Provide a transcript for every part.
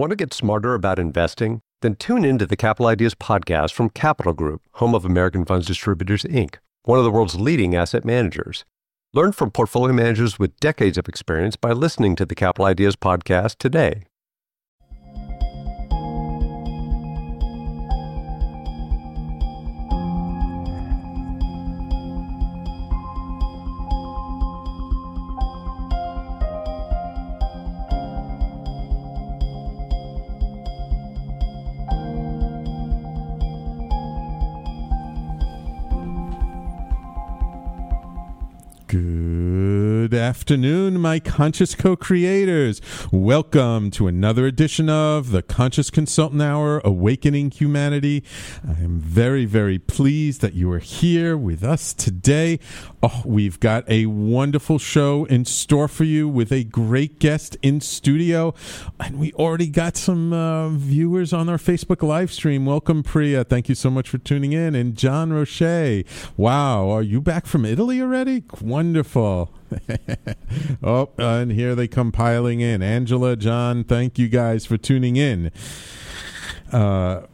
Want to get smarter about investing? Then tune into the Capital Ideas podcast from Capital Group, home of American Funds Distributors, Inc., one of the world's leading asset managers. Learn from portfolio managers with decades of experience by listening to the Capital Ideas podcast today. Good afternoon, my conscious co creators. Welcome to another edition of the Conscious Consultant Hour Awakening Humanity. I am very, very pleased that you are here with us today. Oh, we've got a wonderful show in store for you with a great guest in studio. And we already got some uh, viewers on our Facebook live stream. Welcome, Priya. Thank you so much for tuning in. And John Roche. Wow, are you back from Italy already? Wonderful. oh, and here they come piling in. Angela, John, thank you guys for tuning in. Uh,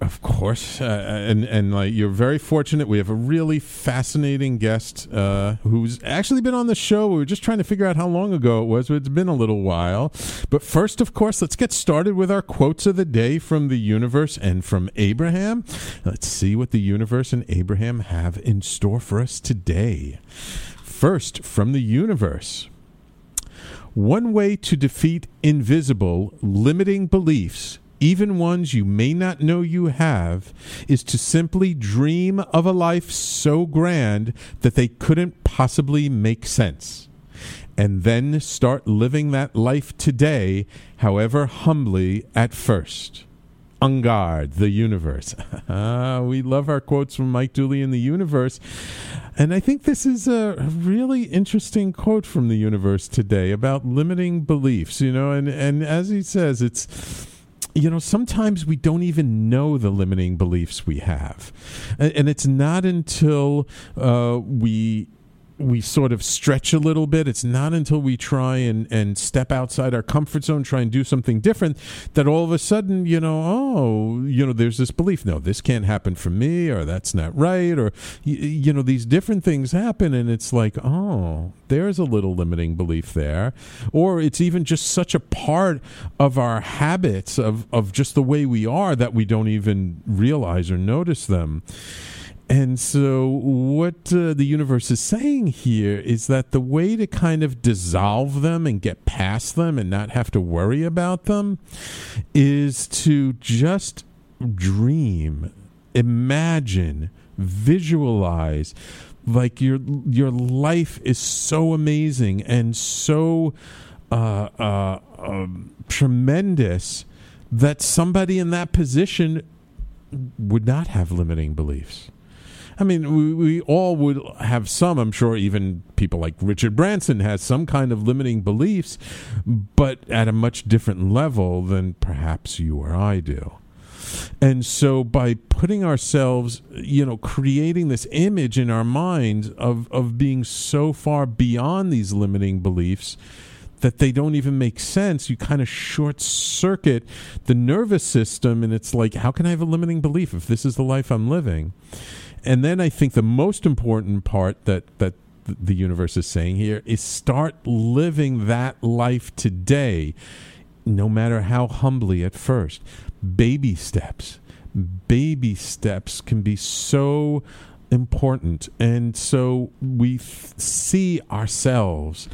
of course, uh, and and like you're very fortunate. We have a really fascinating guest uh, who's actually been on the show. We were just trying to figure out how long ago it was. It's been a little while. But first, of course, let's get started with our quotes of the day from the universe and from Abraham. Let's see what the universe and Abraham have in store for us today. First, from the universe. One way to defeat invisible, limiting beliefs, even ones you may not know you have, is to simply dream of a life so grand that they couldn't possibly make sense. And then start living that life today, however humbly at first. Ungard, the universe. we love our quotes from Mike Dooley in the universe. And I think this is a really interesting quote from the universe today about limiting beliefs, you know, and, and as he says, it's you know, sometimes we don't even know the limiting beliefs we have. And, and it's not until uh, we we sort of stretch a little bit. It's not until we try and, and step outside our comfort zone, try and do something different, that all of a sudden, you know, oh, you know, there's this belief, no, this can't happen for me, or that's not right, or, you, you know, these different things happen, and it's like, oh, there's a little limiting belief there. Or it's even just such a part of our habits, of, of just the way we are, that we don't even realize or notice them. And so, what uh, the universe is saying here is that the way to kind of dissolve them and get past them and not have to worry about them is to just dream, imagine, visualize like your your life is so amazing and so uh, uh, um, tremendous that somebody in that position would not have limiting beliefs. I mean, we, we all would have some. I'm sure even people like Richard Branson has some kind of limiting beliefs, but at a much different level than perhaps you or I do. And so by putting ourselves, you know, creating this image in our minds of, of being so far beyond these limiting beliefs that they don't even make sense, you kind of short circuit the nervous system. And it's like, how can I have a limiting belief if this is the life I'm living? And then I think the most important part that that the universe is saying here is start living that life today, no matter how humbly at first. Baby steps baby steps can be so important. And so we see ourselves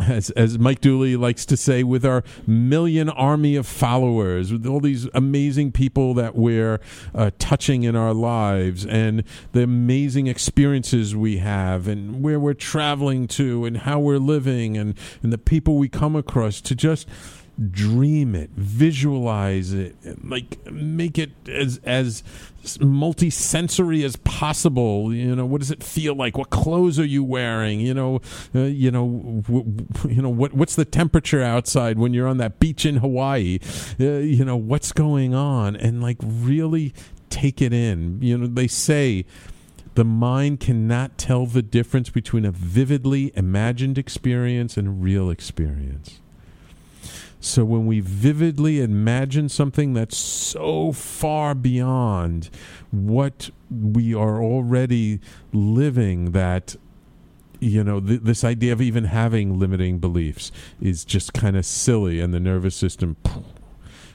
as, as Mike Dooley likes to say, with our million army of followers, with all these amazing people that we're uh, touching in our lives, and the amazing experiences we have, and where we're traveling to, and how we're living, and, and the people we come across, to just dream it, visualize it, like make it as as multi-sensory as possible. You know, what does it feel like? What clothes are you wearing? You know, uh, you know, w- you know what what's the temperature outside when you're on that beach in Hawaii? Uh, you know, what's going on? And like really take it in. You know, they say the mind cannot tell the difference between a vividly imagined experience and a real experience. So when we vividly imagine something that's so far beyond what we are already living that you know th- this idea of even having limiting beliefs is just kind of silly and the nervous system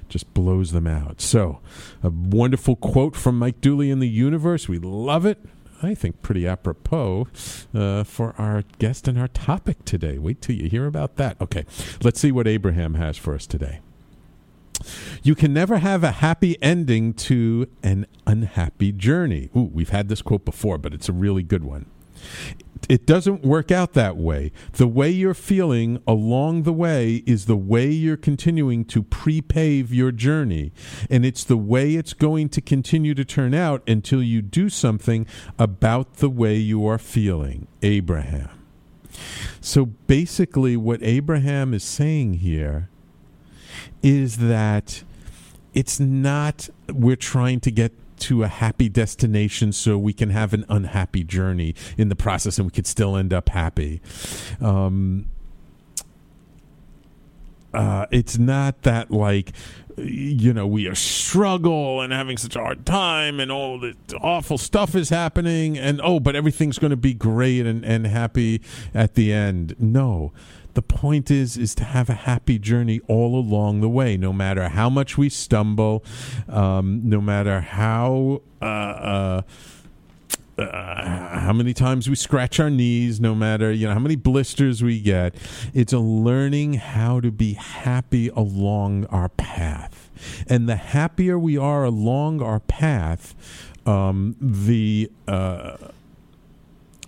just blows them out. So, a wonderful quote from Mike Dooley in the universe. We love it. I think, pretty apropos uh, for our guest and our topic today. Wait till you hear about that. Okay, let's see what Abraham has for us today. You can never have a happy ending to an unhappy journey. Ooh, we've had this quote before, but it's a really good one it doesn't work out that way. The way you're feeling along the way is the way you're continuing to prepave your journey. And it's the way it's going to continue to turn out until you do something about the way you are feeling. Abraham. So basically, what Abraham is saying here is that it's not we're trying to get to a happy destination so we can have an unhappy journey in the process and we could still end up happy. Um, uh, it's not that like you know we are struggle and having such a hard time and all the awful stuff is happening and oh but everything's going to be great and, and happy at the end no the point is is to have a happy journey all along the way no matter how much we stumble um, no matter how uh, uh, uh, how many times we scratch our knees, no matter you know how many blisters we get, it's a learning how to be happy along our path, and the happier we are along our path, um, the uh,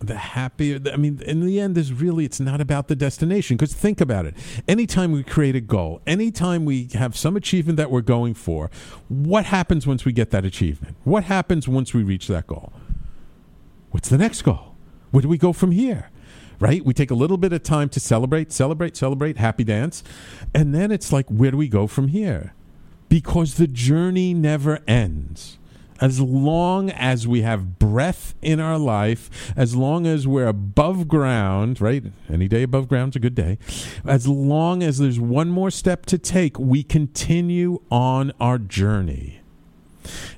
the happier i mean in the end is really it's not about the destination because think about it. Anytime we create a goal anytime we have some achievement that we're going for what happens once we get that achievement? What happens once we reach that goal? What's the next goal? Where do we go from here? Right? We take a little bit of time to celebrate celebrate celebrate happy dance and then it's like where do we go from here? Because the journey never ends as long as we have breath in our life, as long as we're above ground, right? Any day above ground is a good day. As long as there's one more step to take, we continue on our journey.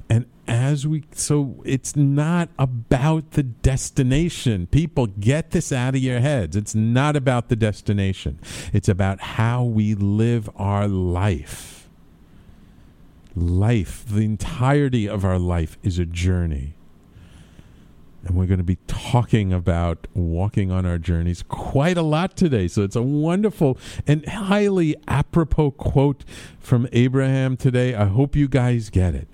And as we, so it's not about the destination. People, get this out of your heads. It's not about the destination, it's about how we live our life life, the entirety of our life is a journey. And we're going to be talking about walking on our journeys quite a lot today. So it's a wonderful and highly apropos quote from Abraham today. I hope you guys get it.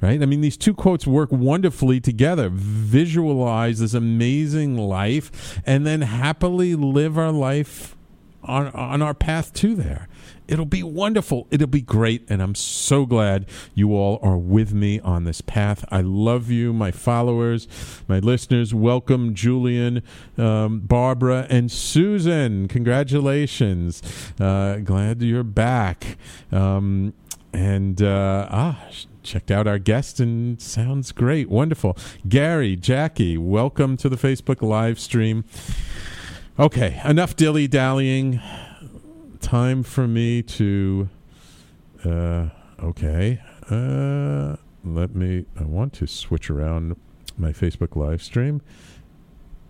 Right? I mean, these two quotes work wonderfully together. Visualize this amazing life and then happily live our life on, on our path to there. It'll be wonderful. It'll be great. And I'm so glad you all are with me on this path. I love you, my followers, my listeners. Welcome, Julian, um, Barbara, and Susan. Congratulations. Uh, glad you're back. Um, and uh, ah, checked out our guest and sounds great. Wonderful. Gary, Jackie, welcome to the Facebook live stream. Okay, enough dilly dallying time for me to. Uh, okay. Uh, let me. I want to switch around my Facebook live stream.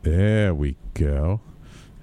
There we go.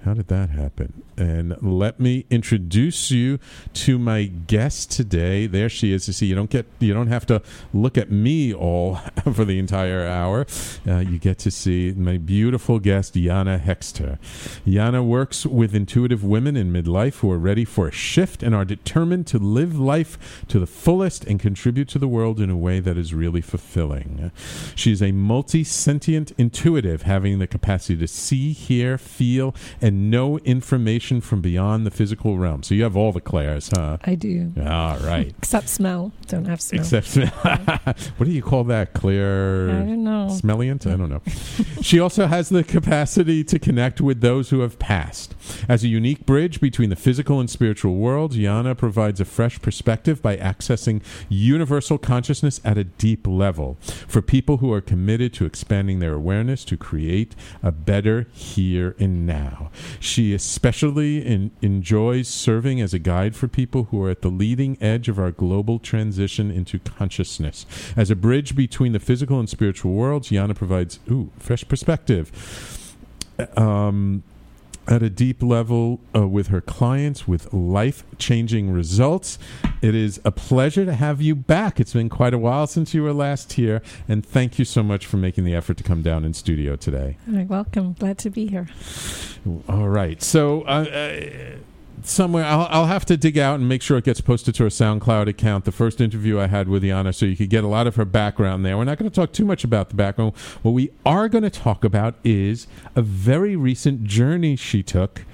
How did that happen? And let me introduce you to my guest today. There she is. You see, you don't get, you don't have to look at me all for the entire hour. Uh, you get to see my beautiful guest, Jana Hexter. Jana works with intuitive women in midlife who are ready for a shift and are determined to live life to the fullest and contribute to the world in a way that is really fulfilling. She's a multi sentient intuitive, having the capacity to see, hear, feel, and know information from beyond the physical realm. So you have all the clairs, huh? I do. All right. Except smell. Don't have smell. Except, what do you call that? Clear? I don't know. Smellient? I don't know. she also has the capacity to connect with those who have passed. As a unique bridge between the physical and spiritual worlds, Jana provides a fresh perspective by accessing universal consciousness at a deep level for people who are committed to expanding their awareness to create a better here and now. She especially in, enjoys serving as a guide for people who are at the leading edge of our global transition into consciousness. As a bridge between the physical and spiritual worlds, Jana provides ooh fresh perspective. Um, at a deep level uh, with her clients with life changing results. It is a pleasure to have you back. It's been quite a while since you were last here, and thank you so much for making the effort to come down in studio today. You're welcome. Glad to be here. All right. So, uh, uh, somewhere I'll, I'll, have to dig out and make sure it gets posted to our SoundCloud account. The first interview I had with Jana, so you could get a lot of her background there. We're not going to talk too much about the background. What we are going to talk about is a very recent journey she took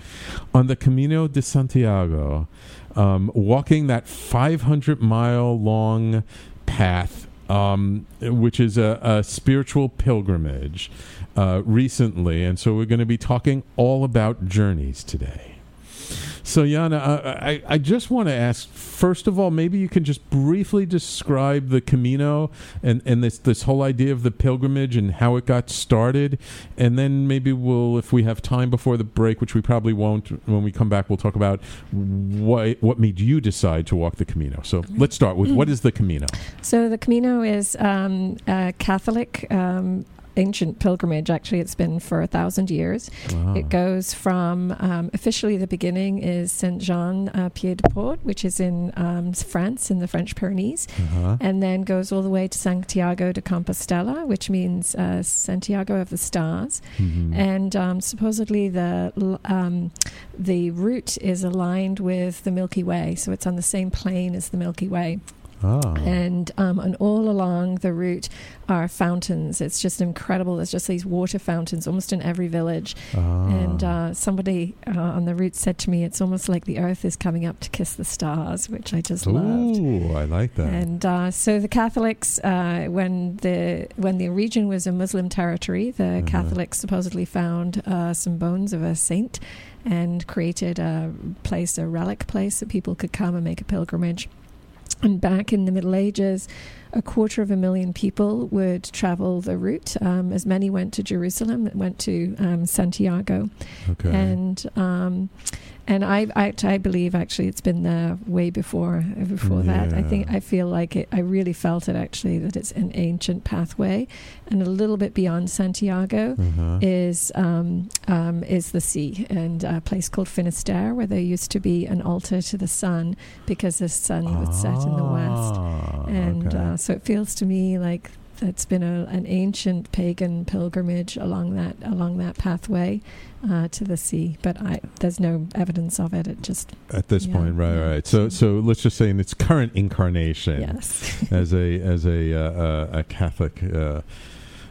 on the Camino de Santiago, um, walking that 500 mile long path. Um, which is a, a spiritual pilgrimage uh, recently. And so we're going to be talking all about journeys today. So, Jana, uh, I, I just want to ask first of all, maybe you can just briefly describe the Camino and, and this, this whole idea of the pilgrimage and how it got started. And then maybe we'll, if we have time before the break, which we probably won't, when we come back, we'll talk about what, what made you decide to walk the Camino. So, let's start with what is the Camino? So, the Camino is um, a Catholic um, ancient pilgrimage. Actually, it's been for a thousand years. Wow. It goes from um, officially the beginning is Saint Jean uh, Pied de Port, which is in um, France in the French Pyrenees, uh-huh. and then goes all the way to Santiago de Compostela, which means uh, Santiago of the Stars. Mm-hmm. And um, supposedly the um, the route is aligned with the Milky Way, so it's on the same plane as the Milky Way. Oh. And um, and all along the route are fountains. It's just incredible. There's just these water fountains almost in every village. Oh. And uh, somebody uh, on the route said to me, "It's almost like the earth is coming up to kiss the stars," which I just Ooh, loved. Oh, I like that. And uh, so the Catholics, uh, when the when the region was a Muslim territory, the uh-huh. Catholics supposedly found uh, some bones of a saint and created a place, a relic place, that people could come and make a pilgrimage. And back in the Middle Ages, a quarter of a million people would travel the route. Um, as many went to Jerusalem, went to um, Santiago, okay. and um, and I, I, I believe actually it's been there way before before yeah. that. I think I feel like it. I really felt it actually that it's an ancient pathway, and a little bit beyond Santiago uh-huh. is um, um, is the sea and a place called Finisterre where there used to be an altar to the sun because the sun would set in the west, ah, and okay. uh, so it feels to me like it's been a, an ancient pagan pilgrimage along that along that pathway uh, to the sea, but I, there's no evidence of it. It just at this yeah, point, right, right. So, so let's just say in its current incarnation, yes, as a as a uh, a Catholic. Uh,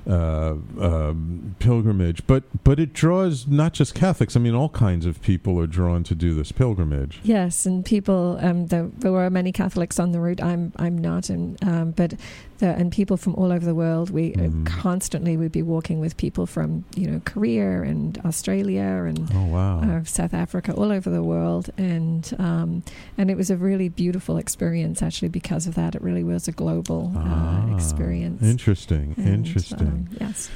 uh, um, pilgrimage, but but it draws not just Catholics. I mean, all kinds of people are drawn to do this pilgrimage. Yes, and people. Um, there, there were many Catholics on the route. I'm I'm not, and um, but the, and people from all over the world. We mm. constantly would be walking with people from you know Korea and Australia and oh, wow. uh, South Africa, all over the world, and um, and it was a really beautiful experience actually because of that. It really was a global uh, ah, uh, experience. Interesting, and, interesting. Um, yes.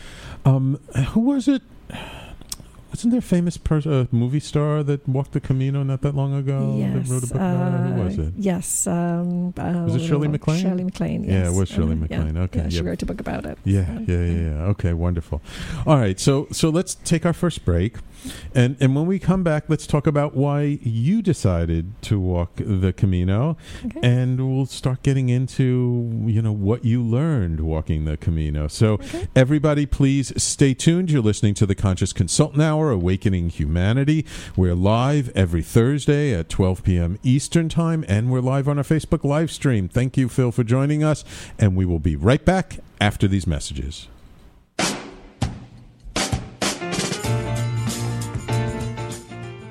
Um, who was it? Wasn't there a famous pers- uh, movie star that walked the Camino not that long ago? Yes. That wrote a book about it? Who was it? Yes. Um, uh, was it Shirley MacLaine? Shirley MacLaine, yes. Yeah, it was Shirley uh, MacLaine. Yeah, okay. Yeah, she wrote a book about it. Yeah, yeah, yeah, yeah. Okay, wonderful. All right, so so let's take our first break. And and when we come back, let's talk about why you decided to walk the Camino, Okay. and we'll start getting into you know what you learned walking the Camino. So Okay. everybody, please stay tuned. You're listening to the Conscious Consultant Hour, Awakening Humanity. We're live every Thursday at 12 p.m. Eastern Time, and we're live on our Facebook live stream. Thank you, Phil, for joining us, and we will be right back after these messages.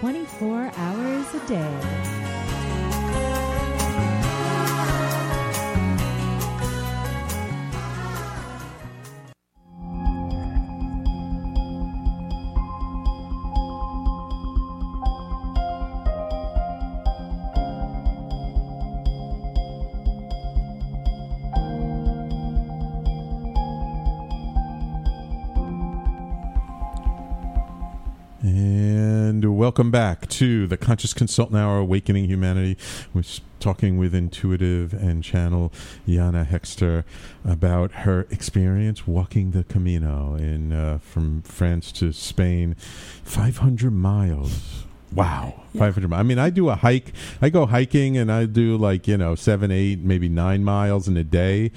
24 hours a day. Welcome back to the Conscious Consultant Hour, Awakening Humanity. We're talking with intuitive and channel Jana Hexter about her experience walking the Camino in uh, from France to Spain, 500 miles. Wow, 500 miles. I mean, I do a hike. I go hiking and I do like, you know, seven, eight, maybe nine miles in a day.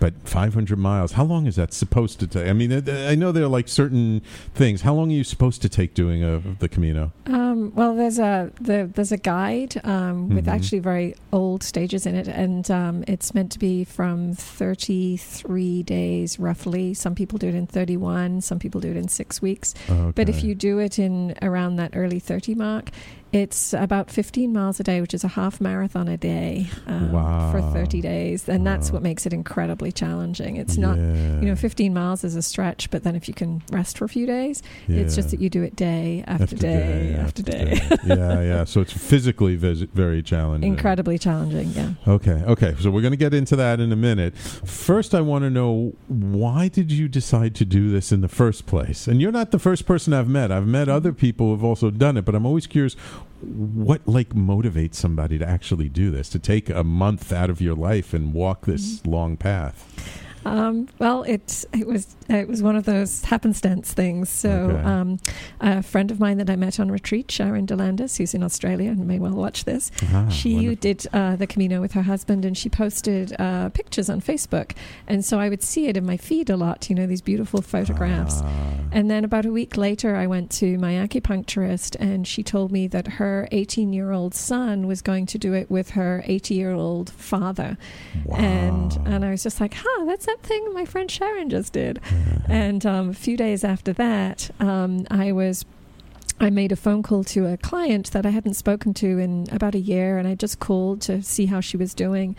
But 500 miles, how long is that supposed to take? I mean, I I know there are like certain things. How long are you supposed to take doing a, the Camino? Um, well, there's a the, there's a guide um, with Mhm. actually very old stages in it, and um, it's meant to be from 33 days roughly. Some people do it in 31, some people do it in six weeks. But if you do it in around that early 30 mark, it's about 15 miles a day, which is a half marathon a day um, for 30 days, and that's what makes it incredibly challenging. It's not. Yeah. You know, 15 miles is a stretch, but then if you can rest for a few days, it's just that you do it day after, day, after day. yeah, yeah. So it's physically vis- very challenging. Incredibly challenging, yeah. Okay, okay. So we're going to get into that in a minute. First, I want to know why did you decide to do this in the first place? And you're not the first person I've met. I've met other people who've also done it, but I'm always curious what like motivates somebody to actually do this, to take a month out of your life and walk this mm-hmm. long path. Um, well, it it was it was one of those happenstance things. So, Okay. um, a friend of mine that I met on retreat, Sharon Delandis, who's in Australia and may well watch this, Ah, she wonderful. did uh, the Camino with her husband, and she posted uh, pictures on Facebook, and so I would see it in my feed a lot. You know, these beautiful photographs. Ah. And then about a week later, I went to my acupuncturist, and she told me that her 18 year old son was going to do it with her 80 year old father. And and I was just like, huh, that's that thing my friend Sharon just did. And um, a few days after that, um, I was. I made a phone call to a client that I hadn't spoken to in about a year, and I just called to see how she was doing.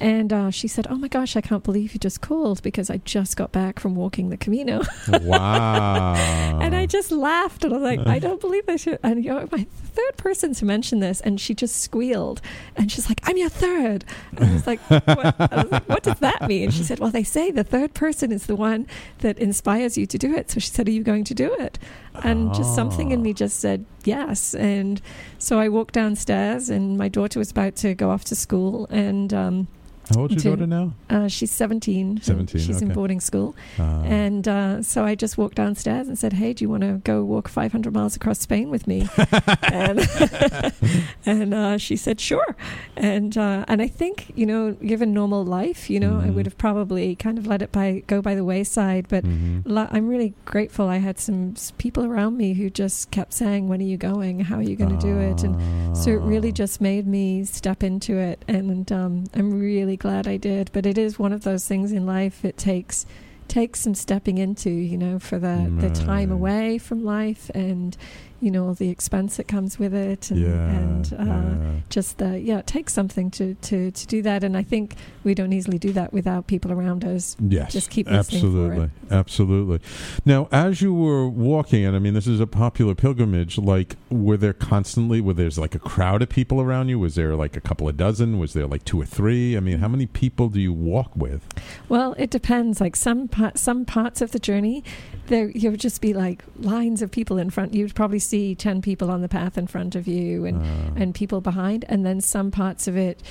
And uh, she said, "Oh my gosh, I can't believe you just called because I just got back from walking the Camino." wow. And I just laughed, and I was like, I don't believe this. And you know, my third person to mention this, and she just squealed, and she's like, "I'm your third. And I was like, what? Was like, "What does that mean?" She said, "Well, they say the third person is the one that inspires you to do it." So she said, "Are you going to do it?" And just something in me just said yes. And so I walked downstairs, and my daughter was about to go off to school, and um, How old's your daughter now? Uh, she's 17. 17, She's in boarding school. Uh, And uh, so I just walked downstairs and said, "Hey, do you want to go walk 500 miles across Spain with me?" and and uh, she said, "Sure." And uh, and I think you know, given normal life, you know, I Mhm. would have probably kind of let it by go by the wayside. But mhm. lo- I'm really grateful. I had some people around me who just kept saying, "When are you going? How are you going to do it?" And so it really Ah. just made me step into it, and um, I'm really glad I did. But it is one of those things in life. It takes takes some stepping into, you know, for the the time away from life, and you know all the expense that comes with it, and, yeah, and uh, yeah. just the yeah, it takes something to, to to do that. And I think we don't easily do that without people around us. Yes, Just keep absolutely, absolutely. Now, as you were walking, and I mean, this is a popular pilgrimage. Like, were there constantly? Were there's like a crowd of people around you? Was there like a couple of dozen? Was there like two or three? I mean, how many people do you walk with? Well, it depends. Like some pa- some parts of the journey, there you would just be like lines of people in front. You'd probably see ten people on the path in front of you, and Uh, and people behind. And then some parts of it,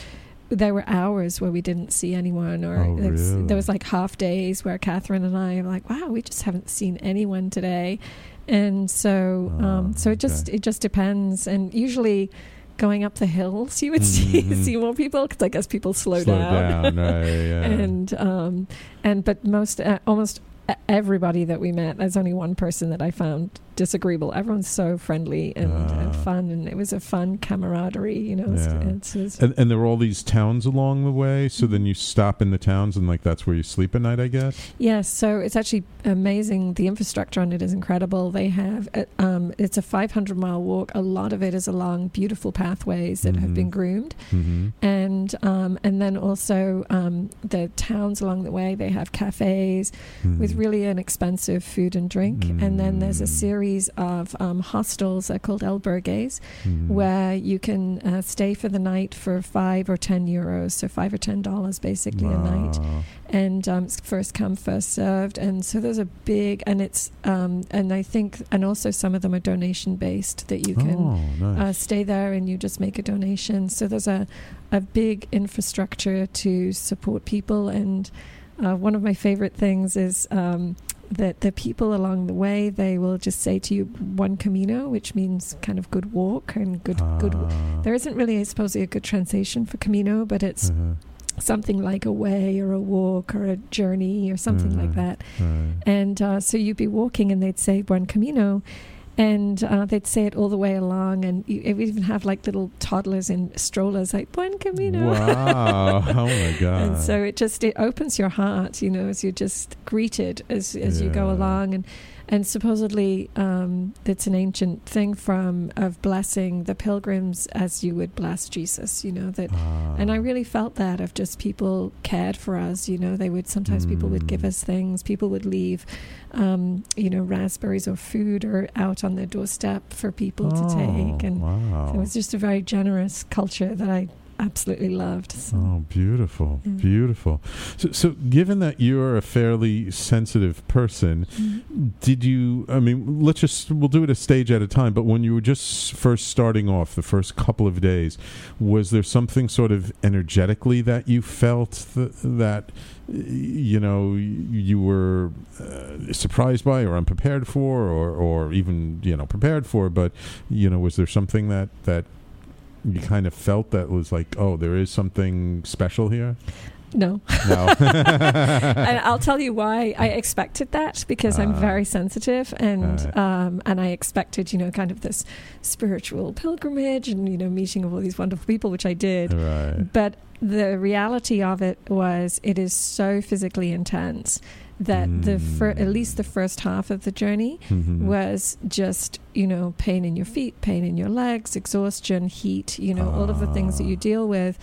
there were hours where we didn't see anyone, or Oh, there, was, really? there was like half days where Catherine and I were like, "Wow, we just haven't seen anyone today," and so um, Oh, so it just okay. it just depends. And usually. Going up the hills, you would see Mhm. see more people because I guess people slow, slow down, right? Yeah. and um, and but most uh, almost everybody that we met, there's only one person that I found disagreeable. Everyone's so friendly and, and Ah. fun, and it was a fun camaraderie. You know, Yeah. it's, it's, and, and there were all these towns along the way. So then you stop in the towns, and like that's where you sleep at night, I guess. yes. So it's actually amazing. The infrastructure on it is incredible. They have uh, um, it's a 500 mile walk. A lot of it is along beautiful pathways that have Mhm. been groomed. Mm-hmm. and um, and then also um, the towns along the way they have cafes with really inexpensive food and drink and then there's a Mm. series of um, hostels they're called albergues Mm-hmm. where you can uh, stay for the night for five or ten euros so five or ten dollars basically a night and um, it's first come first served and so there's a big and it's um, and I think and also some of them are donation based that you can oh, nice. uh, stay there and you just make a donation. So there's a, a big infrastructure to support people. And uh, one of my favorite things is um, that the people along the way, they will just say to you, buen camino, which means kind of good walk and good, good. Ah. There isn't really, I suppose, a good translation for camino, but it's Uh-huh. something like a way or a walk or a journey or something like Mhm. that. Right. And uh, so you'd be walking, and they'd say Buen Camino, and uh, they'd say it all the way along. And you, would even have like little toddlers in strollers, like Buen Camino. Wow! Oh my god! and so it just it opens your heart, you know, as you're just greeted as as you go along, and and supposedly um, it's an ancient thing from of blessing the pilgrims as you would bless Jesus, you know that Ah. and I really felt that of just people cared for us. You know, they would sometimes people would give Mm. us things. People would leave, um, you know, raspberries or food or out on their doorstep for people to take, Oh, and wow. it was just a very generous culture that I absolutely loved. So, Oh, beautiful, Mm. beautiful. So, so, given that you're a fairly sensitive person, Mhm. did you? I mean, let's just we'll do it a stage at a time. But when you were just first starting off, the first couple of days, was there something sort of energetically that you felt th- that you know you were uh, surprised by or unprepared for, or or even you know prepared for? But you know, was there something that that you kind of felt that was like, oh, there is something special here? no, No. and I'll tell you why I expected that because I'm Ah. very sensitive and Alright. um, and I expected you know kind of this spiritual pilgrimage and you know meeting of all these wonderful people, which I did. right. But the reality of it was, it is so physically intense that the fir- at least the first half of the journey Mhm. was just you know pain in your feet, pain in your legs, exhaustion, heat, you know all of the things that you Ah. deal with.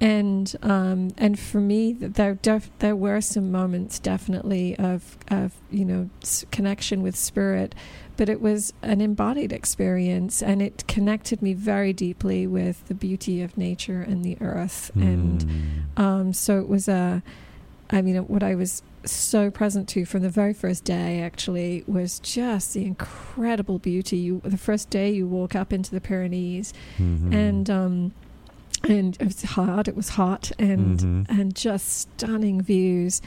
And um, and for me, there def- there were some moments definitely of of you know s- connection with spirit, but it was an embodied experience, and it connected me very deeply with the beauty of nature and the earth, and Mm. um, so it was a, I mean, what I was so present to from the very first day actually was just the incredible beauty. You, the first day you walk up into the Pyrenees, Mhm. and um, and it was hard. It was hot, and Mhm. and just stunning views.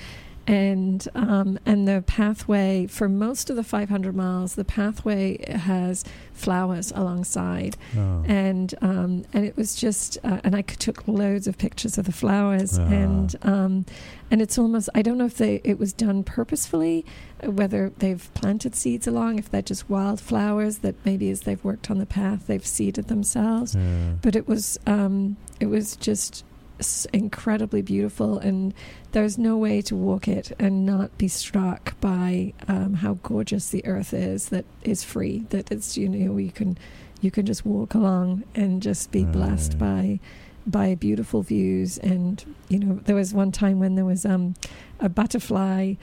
And um, and the pathway for most of the 500 miles, the pathway has flowers alongside, Oh. and um, and it was just uh, and I took loads of pictures of the flowers Ah. and um, and it's almost I don't know if they it was done purposefully uh, whether they've planted seeds along if they're just wildflowers that maybe as they've worked on the path they've seeded themselves Yeah. but it was um, it was just incredibly beautiful and there's no way to walk it and not be struck by um, how gorgeous the earth is that is free that it's you know you can you can just walk along and just be blessed Right. by by beautiful views and you know there was one time when there was um, a butterfly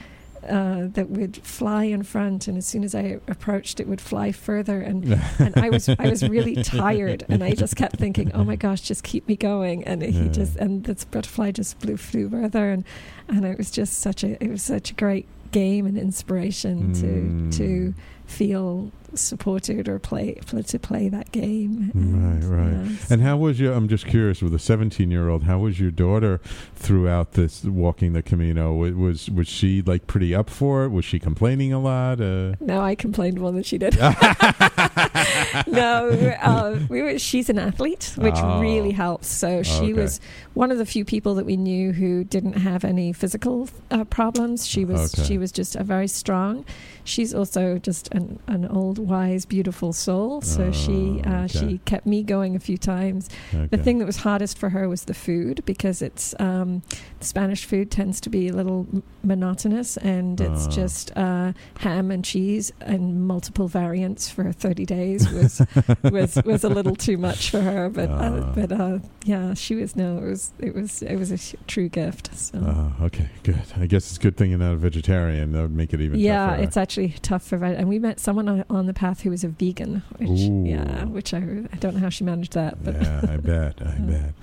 uh, that would fly in front, and as soon as I approached, it would fly further. And and I was I was really tired, and I just kept thinking, "Oh my gosh, just keep me going!" And he Yeah. just and this butterfly just flew flew further, and and it was just such a it was such a great game and inspiration Mm. to to feel supported or play to play that game. Right, right. yeah, And how was your? I'm just curious. With a 17 year old, how was your daughter throughout this walking the Camino? Was was she like pretty up for it? Was she complaining a lot? Uh, No, I complained more than she did. no, uh, we were, she's an athlete, which Oh. really helps. So she Okay. was one of the few people that we knew who didn't have any physical uh, problems. She was Okay. she was just a very strong. She's also just an, an old, wise, beautiful soul. So she Oh, uh, okay. she kept me going a few times. The thing that was hardest for her was the food because it's um, Spanish food tends to be a little m- monotonous and it's Ah. just uh, ham and cheese and multiple variants for 30 days was was was a little too much for her. But Ah. uh, but uh, yeah, she was no, it was it was it was a sh- true gift. So. Oh, okay, good. I guess it's a good thing you're not a vegetarian. That would make it even yeah, tougher. it's actually tough for and we met someone on, the path who was a vegan, which Ooh. yeah, which I I don't know how she managed that, but yeah, I bet. I bet.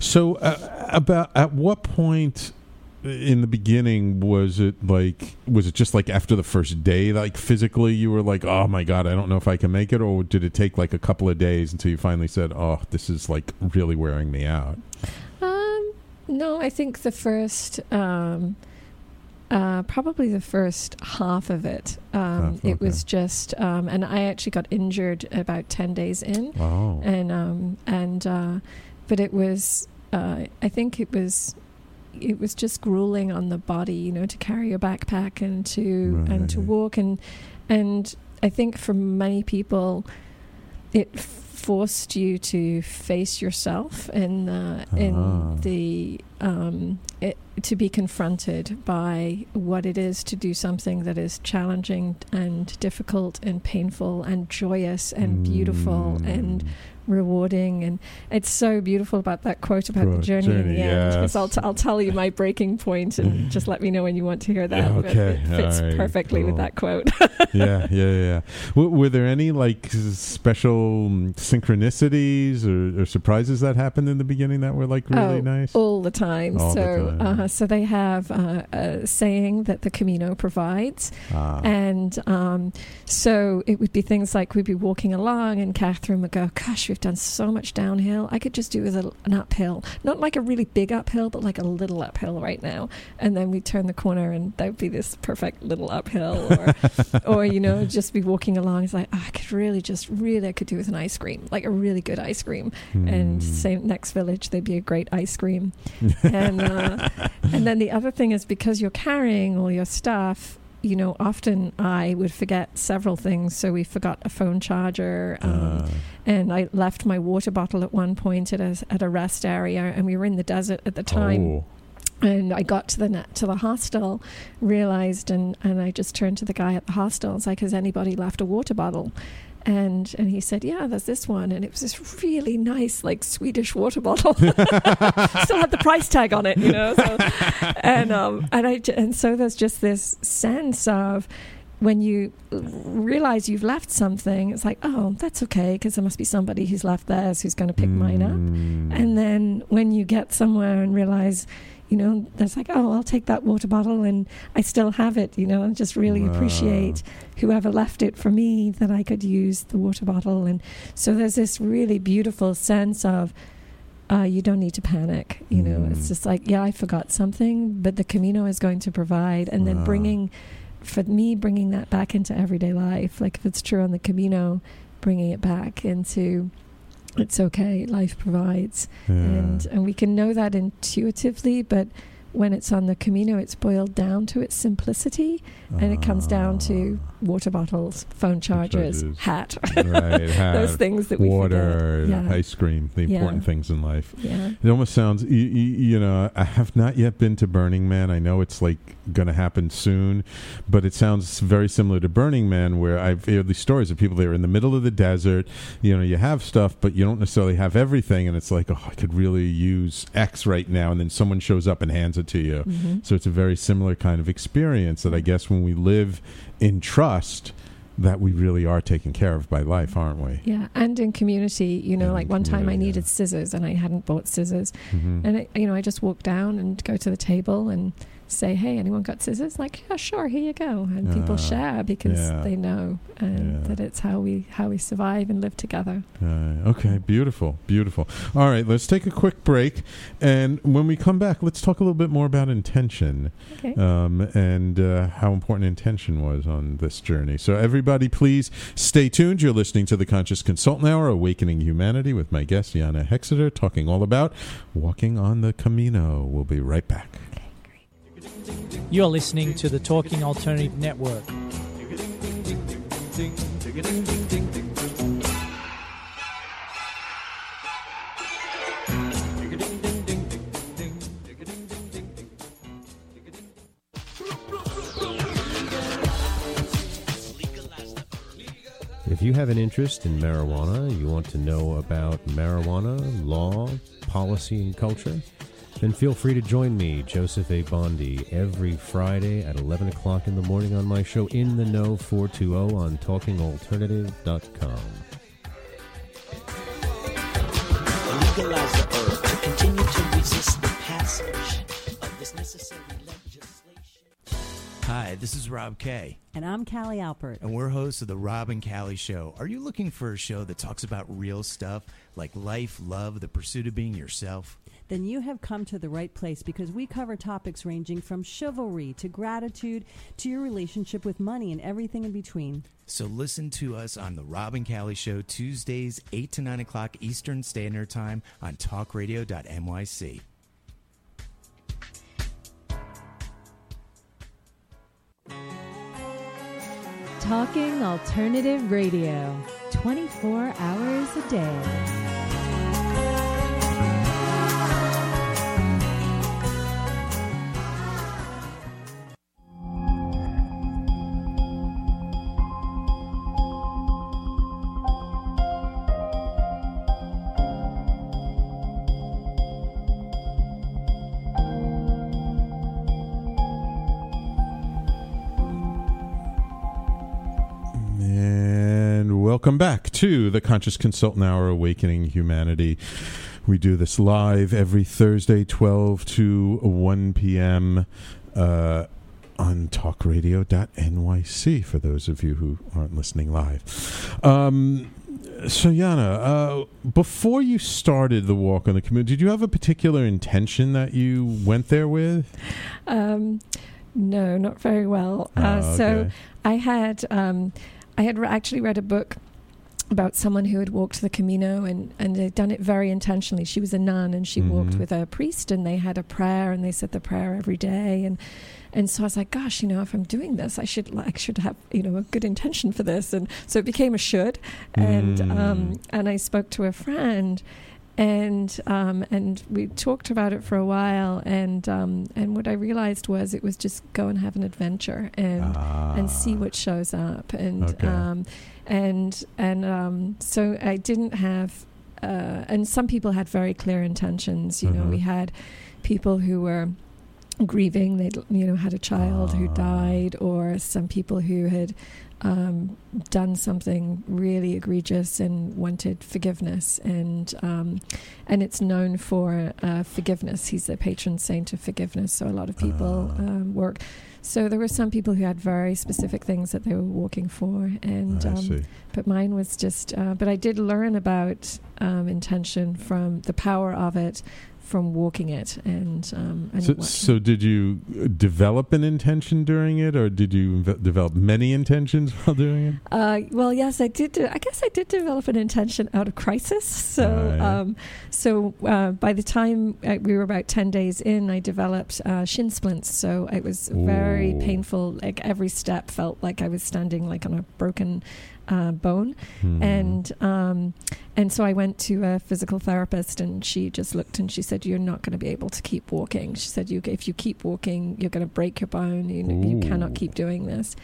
So, uh, about at what point in the beginning was it like? Was it just like after the first day, like physically, you were like, "Oh my god, I don't know if I can make it," or did it take like a couple of days until you finally said, "Oh, this is like really wearing me out"? Um, no, I think the first, um, uh, probably the first half of it. Um, Half, It was just, um, and I actually got injured about ten days in, Oh, and um, and uh, but it was, uh, I think it was. It was just grueling on the body, you know, to carry a backpack and to and to walk and and I think for many people, it forced you to face yourself in Ah. in the um, it, to be confronted by what it is to do something that is challenging and difficult and painful and joyous and beautiful Mm. and rewarding and it's so beautiful about that quote about the Quote, journey, in journey, the end because. I'll, t- I'll tell you my breaking point and just let me know when you want to hear that Yeah, But okay. it fits right, perfectly cool. with that quote yeah, yeah, yeah. W- were there any like special mm, synchronicities or, or surprises that happened in the beginning that were like really Oh, nice? all the time. All the so, time. Uh, so they have uh, a saying that the Camino provides, Ah. and um, so it would be things like we'd be walking along, and Catherine would go, "Gosh, we've done so much downhill. I could just do with a, an uphill, not like a really big uphill, but like a little uphill right now." And then we'd turn the corner, and there'd be this perfect little uphill, or, or you know, just be walking along. It's like oh, I could really, just really, I could do with an ice cream, like a really good ice cream and Hmm. same next village there'd be a great ice cream and uh, and then the other thing is because you're carrying all your stuff you know often i would forget several things so we forgot a phone charger um, Ah. and i left my water bottle at one point at a, at a rest area and we were in the desert at the time Oh. and I got to the net, to the hostel, realized, and, and I just turned to the guy at the hostel. It's like, has anybody left a water bottle? And and he said, yeah, there's this one, and it was this really nice, like Swedish water bottle. Still had the price tag on it, you know. So, and um and I and so there's just this sense of when you realize you've left something, it's like, oh, that's okay, because there must be somebody who's left theirs who's going to pick mine up. Mm. And then when you get somewhere and realize, you know, there's like, oh, I'll take that water bottle and I still have it, you know, and just really Wow. appreciate whoever left it for me that I could use the water bottle. And so there's this really beautiful sense of uh, you don't need to panic. You know, Mm. it's just like, yeah, I forgot something, but the Camino is going to provide. And then bringing, for me, bringing that back into everyday life. Like if it's true on the Camino, bringing it back into, it's okay, life provides. Yeah. And, and we can know that intuitively, but when it's on the Camino, it's boiled down to its simplicity. And it comes down to ah. water bottles, phone chargers, chargers. hat. right, hat, Those things that we water. Yeah. ice cream, the Yeah. important things in life. Yeah. It almost sounds, you, you know, I have not yet been to Burning Man. I know it's like going to happen soon, but it sounds very similar to Burning Man, where I've heard these stories of people that are in the middle of the desert. You know, you have stuff, but you don't necessarily have everything, and it's like, oh, I could really use X right now, and then someone shows up and hands it to you. Mhm. So it's a very similar kind of experience that I guess when we live in trust, that we really are taken care of by life, aren't we? Yeah, and in community, you know, And like one time I needed scissors and I hadn't bought scissors, Mhm. and it, you know, I just walk down and go to the table and say, "Hey, anyone got scissors?" Like, yeah, sure, here you go, and people Ah, share because yeah. they know and that it's how we how we survive and live together. Uh, okay, beautiful, beautiful. All right, let's take a quick break, and when we come back, let's talk a little bit more about intention Okay. um, and uh, how important intention was on this journey. So, everybody, please stay tuned. You're listening to the Conscious Consultant Hour, Awakening Humanity, with my guest Jana Hexter, talking all about walking on the Camino. We'll be right back. You're listening to the Talking Alternative Network. If you have an interest in marijuana, you want to know about marijuana, law, policy, and culture, then feel free to join me, Joseph A. Bondi, every Friday at 11 o'clock in the morning on my show In the Know 420 on talkingalternative.com. legalize the herb to continue to resist the passage of this necessary legislation. Hi, this is Rob Kay, And I'm Callie Alpert. and we're hosts of the Rob and Callie Show. Are you looking for a show that talks about real stuff like life, love, the pursuit of being yourself? Then you have come to the right place because we cover topics ranging from chivalry to gratitude to your relationship with money and everything in between. So listen to us on the Rob and Callie Show Tuesdays, 8 to 9 o'clock Eastern Standard Time on talkradio.nyc. Talking Alternative Radio, 24 hours a day. Welcome back to the Conscious Consultant Hour Awakening Humanity. We do this live every Thursday, 12 to 1 p.m. Uh, on talkradio.nyc for those of you who aren't listening live. Um, so, Jana, uh, before you started the walk on the community, did you have a particular intention that you went there with? Um, no, not very well. Oh, uh, So. I had um, I had re- actually read a book about someone who had walked the Camino and and they'd done it very intentionally. She was a nun and she walked Mhm. with a priest and they had a prayer and they said the prayer every day and and so I was like, gosh, you know, if I'm doing this, I should like should have you know a good intention for this, and so it became a should, and Mm. um, and I spoke to a friend, and um, and we talked about it for a while, and um, and what I realized was it was just go and have an adventure and and see what shows up, and Okay. um, and and um, so I didn't have, uh, and some people had very clear intentions. You know, Mhm. we had people who were grieving they'd you know had a child who Ah. died or some people who had um, done something really egregious and wanted forgiveness and um, and it's known for uh, forgiveness he's the patron saint of forgiveness so a lot of people Ah. um, work So there were some people who had very specific things that they were walking for, and um, but mine was just. Uh, but I did learn about um, intention from the power of it from walking it, and um, and So, so did you develop an intention during it, or did you develop many intentions while doing it? Uh, well, yes, I did. Do, I guess I did develop an intention out of crisis. So, Right. um, so uh, by the time uh, we were about ten days in, I developed uh, shin splints. So it was very painful. Like every step felt like I was standing like on a broken uh, bone, Hmm. and um, and so I went to a physical therapist, and she just looked and she said, "You're not going to be able to keep walking." She said, "You if you keep walking, you're going to break your bone. You know, you cannot keep doing this."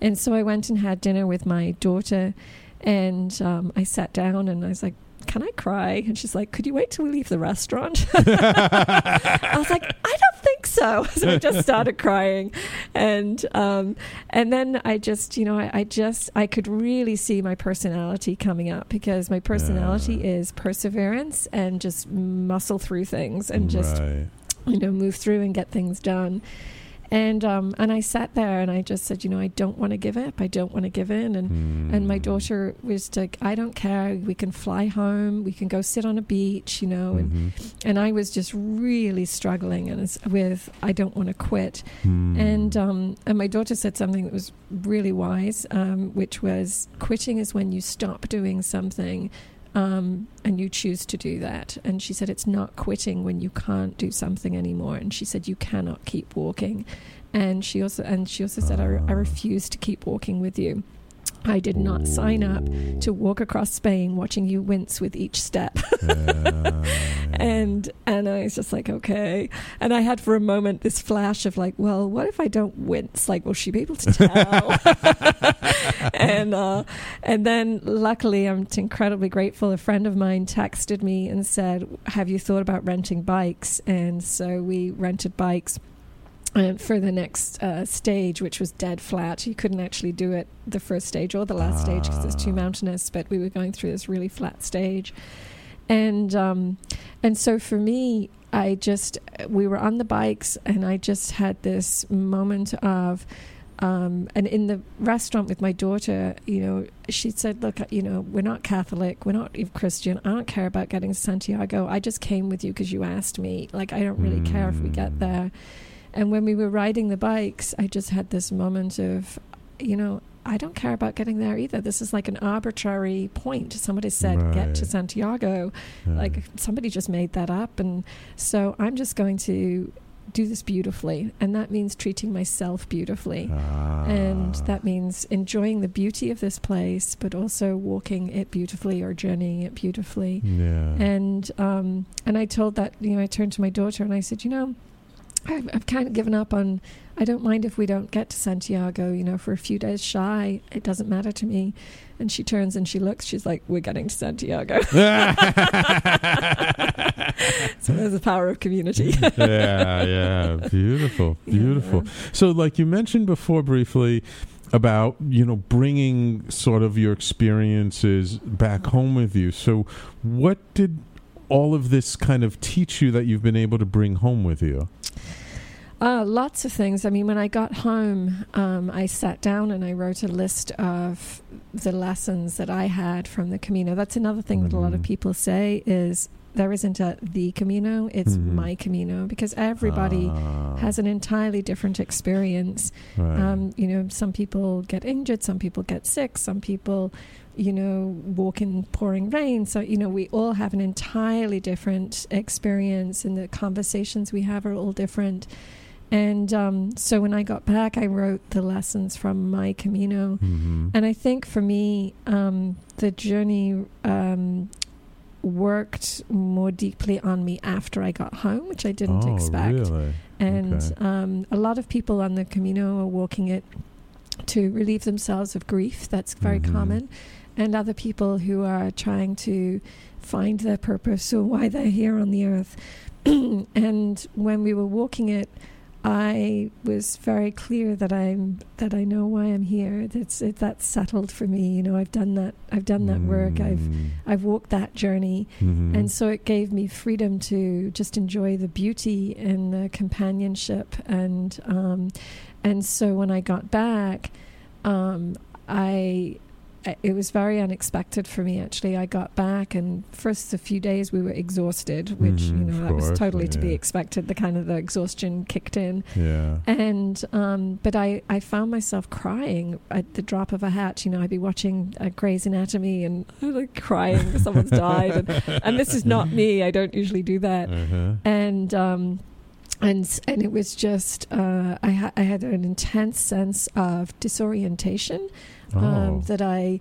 And so I went and had dinner with my daughter, and um, I sat down and I was like, "Can I cry?" And she's like, "Could you wait till we leave the restaurant?" I was like, "I don't think so." So I just started crying, and um, and then I just, you know, I, I just I could really see my personality coming up because my personality Yeah. is perseverance and just muscle through things and just Right. you know move through and get things done and um and I sat there and I just said you know I don't want to give up I don't want to give in and and my Hmm. daughter was like I don't care we can fly home we can go sit on a beach you know and Mhm. and I was just really struggling and with I don't want to quit Hmm. and um, and my daughter said something that was really wise, um, which was quitting is when you stop doing something um, and you choose to do that. And she said it's not quitting when you can't do something anymore. And she said you cannot keep walking. And she also and she also said I, I Ah. refuse to keep walking with you. I did not sign up to walk across Spain watching you wince with each step. Yeah. and and I was just like, okay. And I had for a moment this flash of like, well, what if I don't wince? Like, will she be able to tell? and uh, and then luckily, I'm incredibly grateful. A friend of mine texted me and said, "Have you thought about renting bikes?" And so we rented bikes. And for the next uh, stage, which was dead flat, you couldn't actually do it the first stage or the last stage because it's too Ah. mountainous. But we were going through this really flat stage, and um, and so for me, I just we were on the bikes, and I just had this moment of. Um, and in the restaurant with my daughter, you know, she said, "Look, you know, we're not Catholic, we're not even Christian. I don't care about getting to Santiago. I just came with you because you asked me. Like, I don't really care if we get Mm. there." And when we were riding the bikes, I just had this moment of, you know, I don't care about getting there either. This is like an arbitrary point. Somebody said, get to Santiago. Yeah. Like somebody just made that up. And so I'm just going to do this beautifully. And that means treating myself beautifully. And Ah. that means enjoying the beauty of this place, but also walking it beautifully or journeying it beautifully. Yeah. And um, and I told that you know I turned to my daughter and I said, you know, I've, I've kind of given up on. I don't mind if we don't get to Santiago. You know, for a few days shy, it doesn't matter to me. And she turns and she looks. She's like, "We're getting to Santiago." so there's the power of community. yeah, yeah, beautiful, beautiful. So, like you mentioned before briefly about you know bringing sort of your experiences back home with you. So, what did all of this kind of teach you that you've been able to bring home with you? Uh, lots of things. I mean, when I got home, um, I sat down and I wrote a list of the lessons that I had from the Camino. That's another thing that a lot of Mhm. people say is there isn't a the Camino; it's Mhm. my Camino because everybody Ah, has an entirely different experience. right. Um, you know, some people get injured, some people get sick, some people, you know, walk in pouring rain. So, you know, we all have an entirely different experience, and the conversations we have are all different. And um, so when I got back, I wrote the lessons from my Camino. Mhm. And I think for me, um, the journey um, worked more deeply on me after I got home, which I didn't oh, expect. Really? And Okay. um, a lot of people on the Camino are walking it to relieve themselves of grief. That's very Mhm. common. And other people who are trying to find their purpose or why they're here on the earth. and when we were walking it, I was very clear that I'm that I know why I'm here. That's it, that's settled for me. You know, I've done that. I've done that work. I've Mm. I've walked that journey. Mhm. And so it gave me freedom to just enjoy the beauty and the companionship and um, and so when I got back, um, I- it was very unexpected for me actually i got back and first a few days we were exhausted which Mhm, you know that was course, totally to be expected the kind of the exhaustion kicked in Yeah. and um, but I, I found myself crying at the drop of a hat. You know, I'd be watching uh, Grey's Anatomy and like crying because someone's died, and, and this is not me. I don't usually do that. Uh-huh. And um, and and it was just uh, I ha- I had an intense sense of disorientation Oh. um, that I.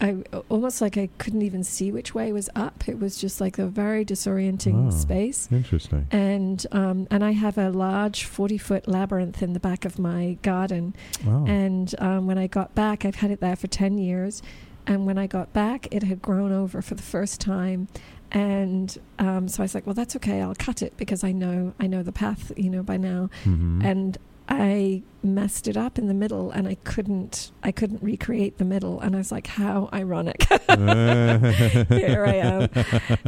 I almost like I couldn't even see which way was up. It was just like a very disorienting Oh, space Interesting. and um, and I have a large forty foot labyrinth in the back of my garden. Oh. And um, when I got back, I've had it there for ten years, and when I got back, it had grown over for the first time. And um, so I was like, "Well, that's okay. I'll cut it because I know I know the path, you know, by now." Mhm. And I messed it up in the middle, and I couldn't I couldn't recreate the middle. And I was like, "How ironic!" Here I am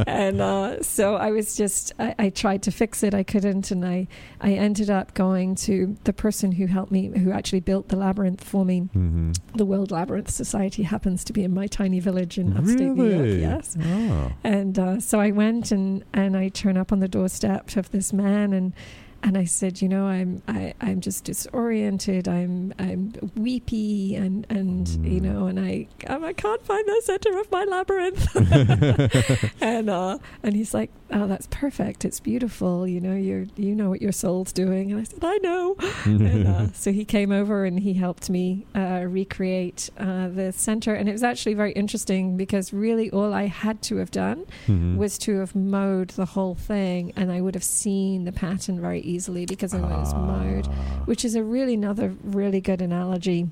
and uh, so I was just I, I tried to fix it I couldn't and I I ended up going to the person who helped me who actually built the labyrinth for me Mhm. the World Labyrinth Society happens to be in my tiny village in upstate New York yes Oh. and uh, so I went and and I turn up on the doorstep of this man and and I said, you know, I'm I, I'm just disoriented. I'm I'm weepy and and you Mm. know, and I um, I can't find the center of my labyrinth. and uh, and he's like, oh, that's perfect. It's beautiful. You know, you you know what your soul's doing. And I said, I know. and uh, so he came over and he helped me uh, recreate uh, the center. And it was actually very interesting because really all I had to have done Mhm. was to have mowed the whole thing, and I would have seen the pattern very easily because I was mowed, which is a really another really good analogy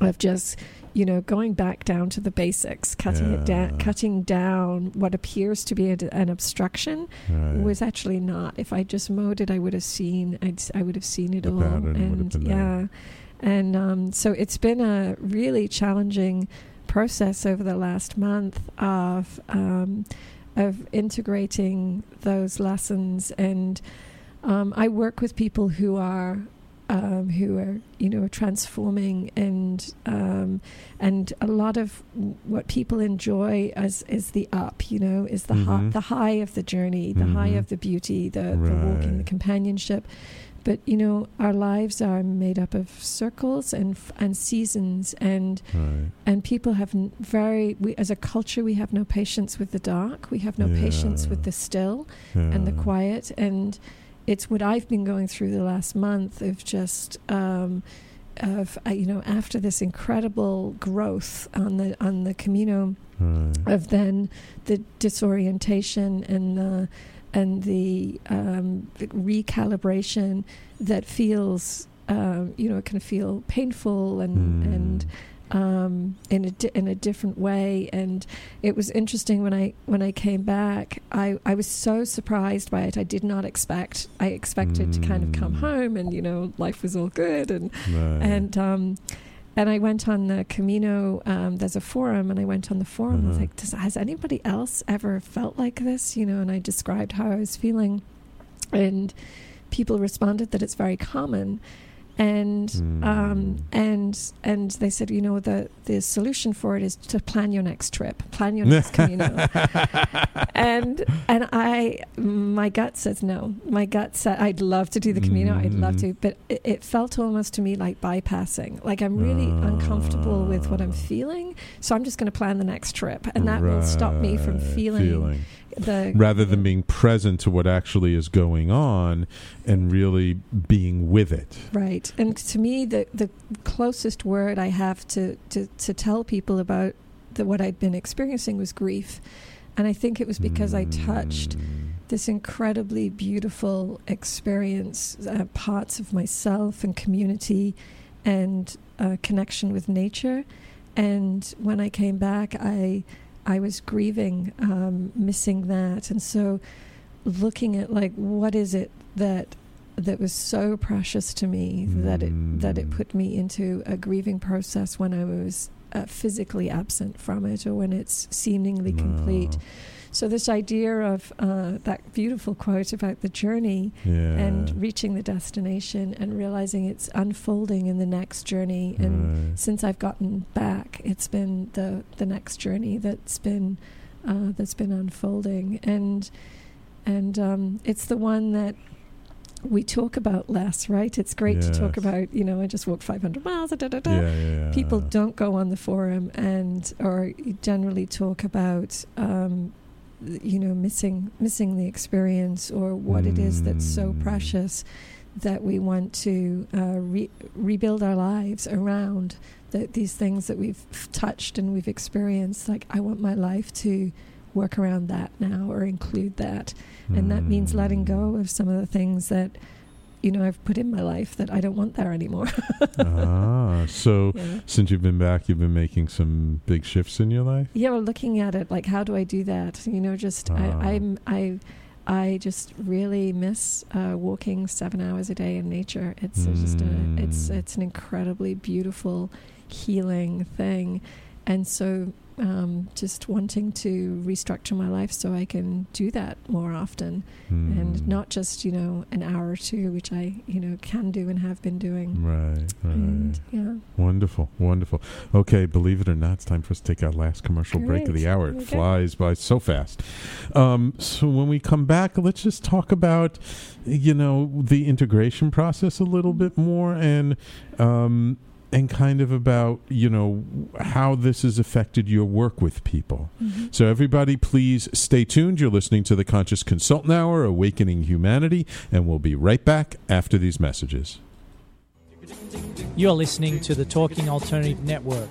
of just you know going back down to the basics, cutting it down, Yeah. cutting down what appears to be a, an obstruction Right. was actually not. If I just mowed it, I would have seen. I'd, I would have seen it The all, pattern would have and yeah, there. and um, so it's been a really challenging process over the last month of um, of integrating those lessons and um, I work with people who are um, who are you know transforming and um, and a lot of what people enjoy as is the up you know is the hi- Mhm. the high of the journey the high Mhm. of the beauty the, the walking the companionship but you know our lives are made up of circles and f- and seasons and Right. and people have n- very we as a culture we have no patience with the dark we have no patience with the still and the quiet and it's what I've been going through the last month of just um, of uh, you know after this incredible growth on the on the Camino Right. of then the disorientation and the and the um, recalibration that feels um, you know it can feel painful and Mm. and um, in a di- in a different way. And it was interesting when I when I came back. I I was so surprised by it. I did not expect. I expected to kind of come Mm. home and you know life was all good and Right. and um, and I went on the Camino. Um, there's a forum, and I went on the forum. I was like, Does, "Has anybody else ever felt like this?" You know, and I described how I was feeling, and people responded that it's very common. And um, and and they said, you know, the the solution for it is to plan your next trip, plan your next Camino. and and I, my gut says no. My gut said I'd love to do the Camino. I'd love Mhm. to, but it, it felt almost to me like bypassing. Like I'm really uncomfortable with what I'm feeling, so I'm just going to plan the next trip, and that will stop me from feeling, feeling. The rather than being present to what actually is going on and really being with it. Right. And to me, the, the closest word I have to, to, to tell people about the, what I'd been experiencing was grief. And I think it was because I touched this incredibly beautiful experience, uh, parts of myself and community and uh, connection with nature. And when I came back, I, I was grieving, um, missing that. And so looking at like, what is it that that was so precious to me that it that it put me into a grieving process when I was uh, physically absent from it or when it's seemingly complete. So this idea of uh, that beautiful quote about the journey Yeah. and reaching the destination and realizing it's unfolding in the next journey. And Right. since I've gotten back, it's been the the next journey that's been uh, that's been unfolding, and and um, it's the one that we talk about less, right? It's great to talk about, you know, I just walked 500 miles, da, da, da, da. Yeah, yeah, People don't go on the forum and or generally talk about, um, you know, missing missing the experience or what it is that's so Mm. precious that we want to uh, re- rebuild our lives around the, these things that we've touched and we've experienced. Like, I want my life to work around that now or include that. And that means letting go of some of the things that, you know, I've put in my life that I don't want there anymore. ah, so Yeah. since you've been back, you've been making some big shifts in your life. Yeah, well, looking at it, like, how do I do that? You know, just Ah. I, I'm I. I just really miss uh, walking seven hours a day in nature. It's uh, just a, it's Mm. it's an incredibly beautiful, healing thing, and so um, just wanting to restructure my life so I can do that more often, Hmm. and not just you know an hour or two, which I you know can do and have been doing. Right, right. And yeah. Wonderful, wonderful. Okay, believe it or not, it's time for us to take our last commercial break of the hour. It go. flies by so fast. Um, so when we come back, let's just talk about, you know, the integration process a little bit more and. Um, and kind of about you know how this has affected your work with people. Mm-hmm. So everybody, please stay tuned. You're listening to the Conscious Consultant Hour, Awakening Humanity, and we'll be right back after these messages. You're listening to the Talking Alternative Network.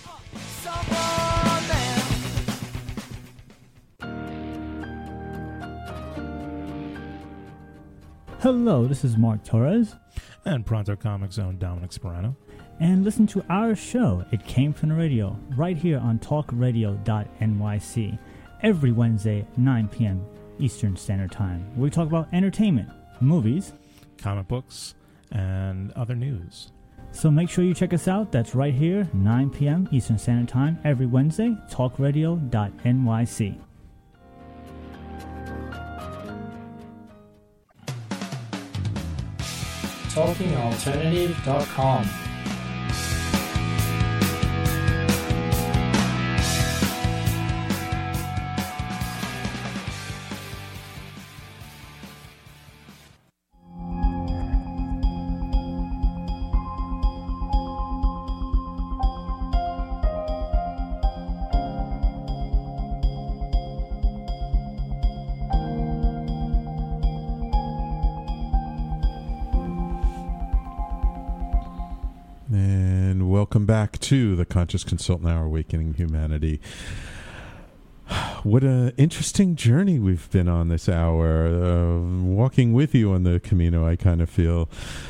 Hello, this is Mark Torres. And Pronto Comics Zone Dominic Sperano. And listen to our show, It Came From the Radio, right here on talkradio.nyc, every Wednesday, 9 p.m. Eastern Standard Time, where we talk about entertainment, movies, comic books, and other news. So make sure you check us out. That's right here, 9 p.m. Eastern Standard Time, every Wednesday, talkradio.nyc. TalkingAlternative.com. to the Conscious Consultant Hour Awakening Humanity. What an interesting journey we've been on this hour. Uh, walking with you on the Camino, I kind of feel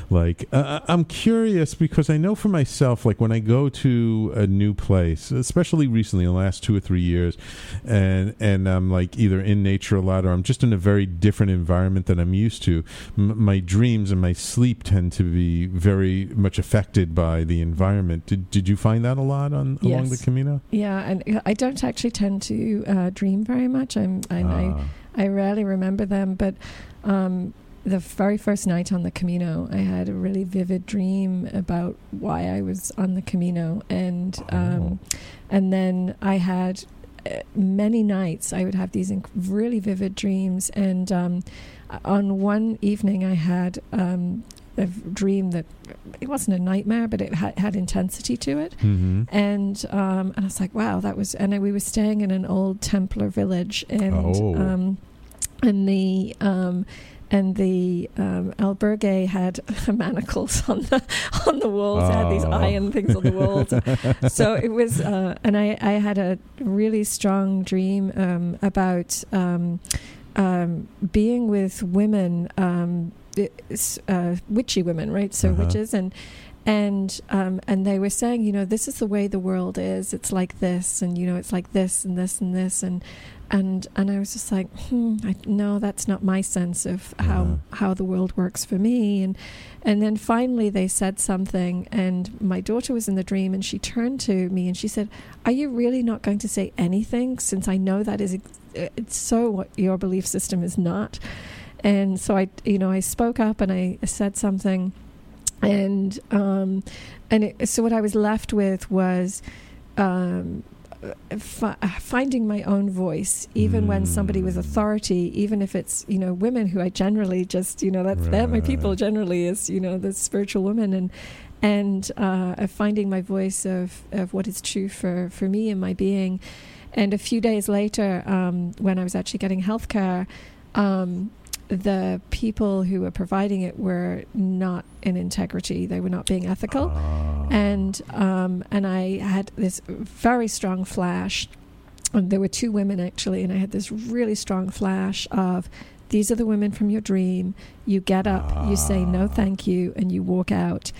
like uh, I'm curious because I know for myself, like when I go to a new place, especially recently in the last two or three years, and and I'm like either in nature a lot or I'm just in a very different environment than I'm used to. M- my dreams and my sleep tend to be very much affected by the environment. Did did you find that a lot on along the Camino? Yeah, and I don't actually tend to uh, dream very much. I'm, and Ah. I, I rarely remember them. But um, the very first night on the Camino, I had a really vivid dream about why I was on the Camino, and um, and then I had uh, many nights I would have these inc- really vivid dreams. And um, on one evening, I had um, a dream that it wasn't a nightmare, but it had, had intensity to it. Mhm. And um, and I was like, wow, that was. And we were staying in an old Templar village, and Oh. um, and the um, and the um, albergue had manacles on the on the walls. It had these Oh. iron things on the walls. so it was, uh, and I, I had a really strong dream um, about um, um, being with women, um, uh, witchy women, right? So Uh-huh. witches and. And um, and they were saying, you know, this is the way the world is. It's like this, and you know, it's like this and this and this, and and and I was just like, hmm, I, no, that's not my sense of how how the world works for me. And and then finally they said something, and my daughter was in the dream, and she turned to me and she said, "Are you really not going to say anything? Since I know that is ex- it's so what your belief system is not." And so I, you know, I spoke up and I said something, and um, and it, so what I was left with was. Um, fi- finding my own voice, even when somebody with authority, even if it's you know women who I generally just you know that's they're my people generally is you know the spiritual woman and and uh, finding my voice of of what is true for for me and my being. And a few days later, um, when I was actually getting healthcare, um, the people who were providing it were not in integrity. They were not being ethical, and um, and I had this very strong flash. And there were two women actually, and I had this really strong flash of. These are the women from your dream. You get up, you say no, thank you, and you walk out.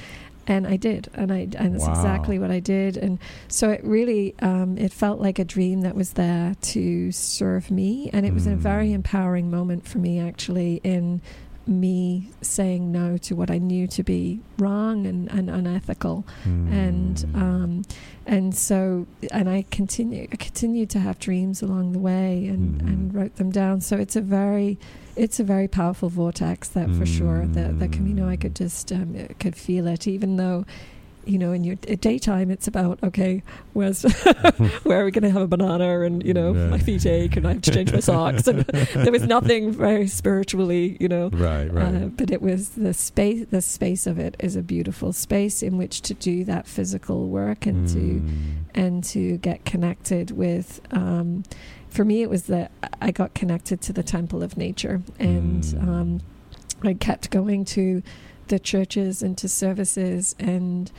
And I did, and I and that's Wow. exactly what I did. And so it really, um, it felt like a dream that was there to serve me, and it was a very empowering moment for me actually in me saying no to what I knew to be wrong and, and unethical, and um, and so and I continue I continued to have dreams along the way and, and wrote them down. So it's a very it's a very powerful vortex that for sure the the Camino I could just um, could feel it even though you know in your daytime it's about okay where's where are we going to have a banana and you know my feet ache and I have to change my socks and there was nothing very spiritually you know Right, right. uh, but it was the space the space of it is a beautiful space in which to do that physical work and Mm. to and to get connected with um, for me it was that I got connected to the temple of nature and um, I kept going to the churches and to services and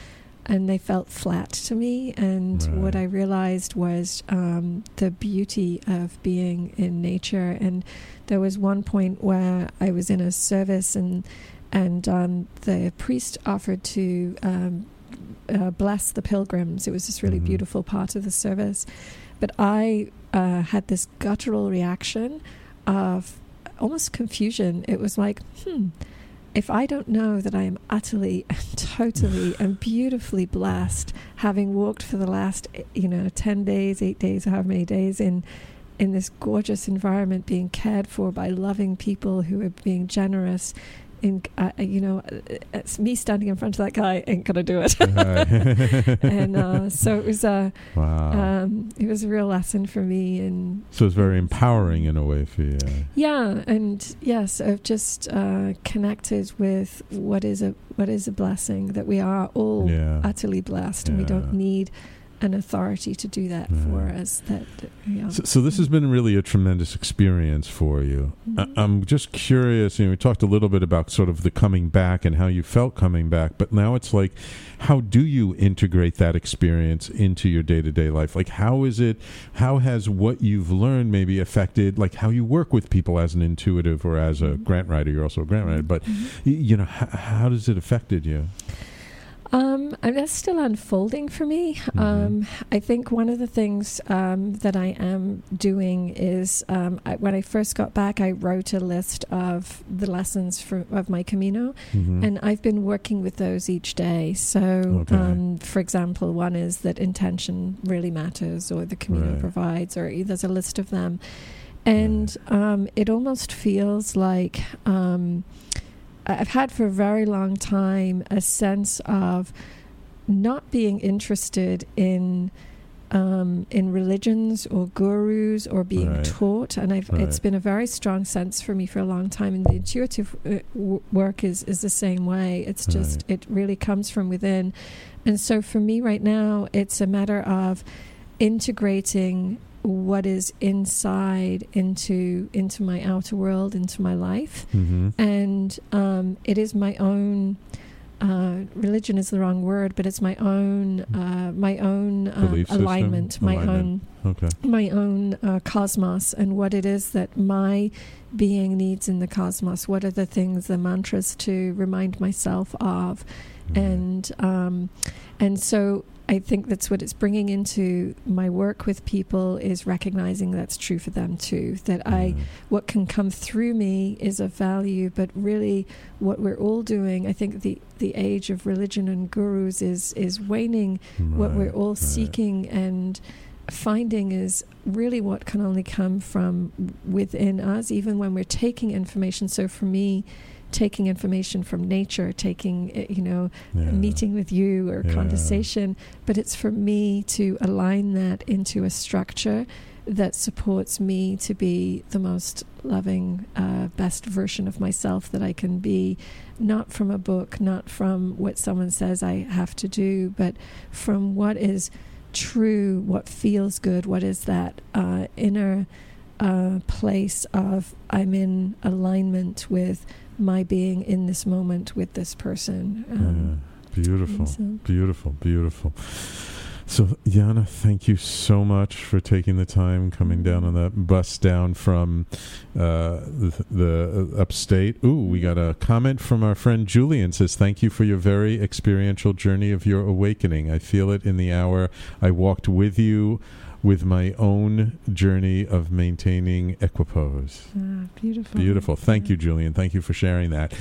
and they felt flat to me and what I realized was um, the beauty of being in nature and there was one point where I was in a service and and um, the priest offered to um, uh, bless the pilgrims. It was this really beautiful part of the service, but I uh, had this guttural reaction of almost confusion. It was like, hmm. If I don't know that I am utterly and totally and beautifully blessed, having walked for the last, you know, ten days, eight days, however many days in in this gorgeous environment, being cared for by loving people who are being generous. In uh, you know, uh, it's me standing in front of that guy ain't gonna do it. And uh, so it was a Wow. um, it was a real lesson for me, and So it's very empowering in a way for you. yeah, and yes, I've just uh, connected with what is a what is a blessing that we are all Yeah. utterly blessed, and we don't need an authority to do that for us. That yeah. So, so this has been really a tremendous experience for you. I, mm-hmm. I'm just curious. You know, we talked a little bit about sort of the coming back and how you felt coming back, but now it's like, how do you integrate that experience into your day to day life? Like, how is it? How has what you've learned maybe affected like how you work with people as an intuitive or as a mm-hmm. grant writer? You're also a grant writer, but mm-hmm. y- you know, h- how does it affected you? Um, and that's still unfolding for me. Um, I think one of the things um, that I am doing is um, I, when I first got back, I wrote a list of the lessons for, of my Camino, Mhm. and I've been working with those each day. So, Okay. um, for example, one is that intention really matters, or the Camino Right. provides, or there's a list of them, and um, it almost feels like. I've had for a very long time a sense of not being interested in um, in religions or gurus or being Right. taught. And I've, it's Right. been a very strong sense for me for a long time. And the intuitive uh, w- work is, is the same way. It's just, it really comes from within. And so for me right now, it's a matter of integrating what is inside into into my outer world into my life Mhm. and um, it is my own uh, religion is the wrong word but it's my own uh, my own uh, alignment my Alignment. own Okay. my own uh, cosmos and what it is that my being needs in the cosmos what are the things the mantras to remind myself of and um, and so I think that's what it's bringing into my work with people is recognizing that's true for them too. That I, mm. what can come through me is of value, but really, what we're all doing, I think the the age of religion and gurus is is waning. what we're Right, all right. seeking and finding is really what can only come from within us, even when we're taking information. So for me, taking information from nature, taking, eh, you know, Yeah. meeting with you or Yeah. conversation, but it's for me to align that into a structure that supports me to be the most loving, uh, best version of myself that I can be, not from a book, not from what someone says I have to do, but from what is true, what feels good, what is that uh, inner uh, place of I'm in alignment with my being in this moment with this person. Um, Yeah. Beautiful, so- beautiful, beautiful. So, Jana, thank you so much for taking the time coming down on that bus down from uh, the, the uh, upstate. Ooh, we got a comment from our friend Julian says, "Thank you for your very experiential journey of your awakening. I feel it in the hour I walked with you." With my own journey of maintaining equipoise. Ah, beautiful. Beautiful. Thank you, Julian. Thank you for sharing that.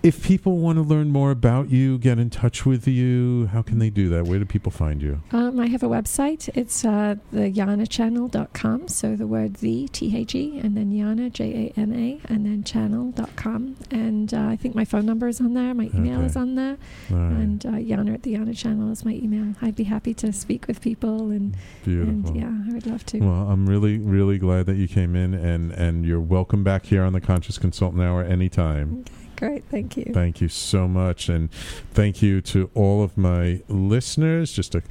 If people want to learn more about you, get in touch with you, how can they do that? Where do people find you? Um, I have a website. It's uh, the janachannel.com. So the word the, T H E, and then Jana, J A N A, and then channel.com. And uh, I think my phone number is on there. My email Okay. is on there. Right. And uh, Jana at the Jana channel is my email. I'd be happy to speak with people. And, Beautiful. and yeah, I would love to. Well, I'm really, really glad that you came in, and, and you're welcome back here on the Conscious Consultant Hour anytime. Great. Thank you. Thank you so much. And thank you to all of my listeners. Just a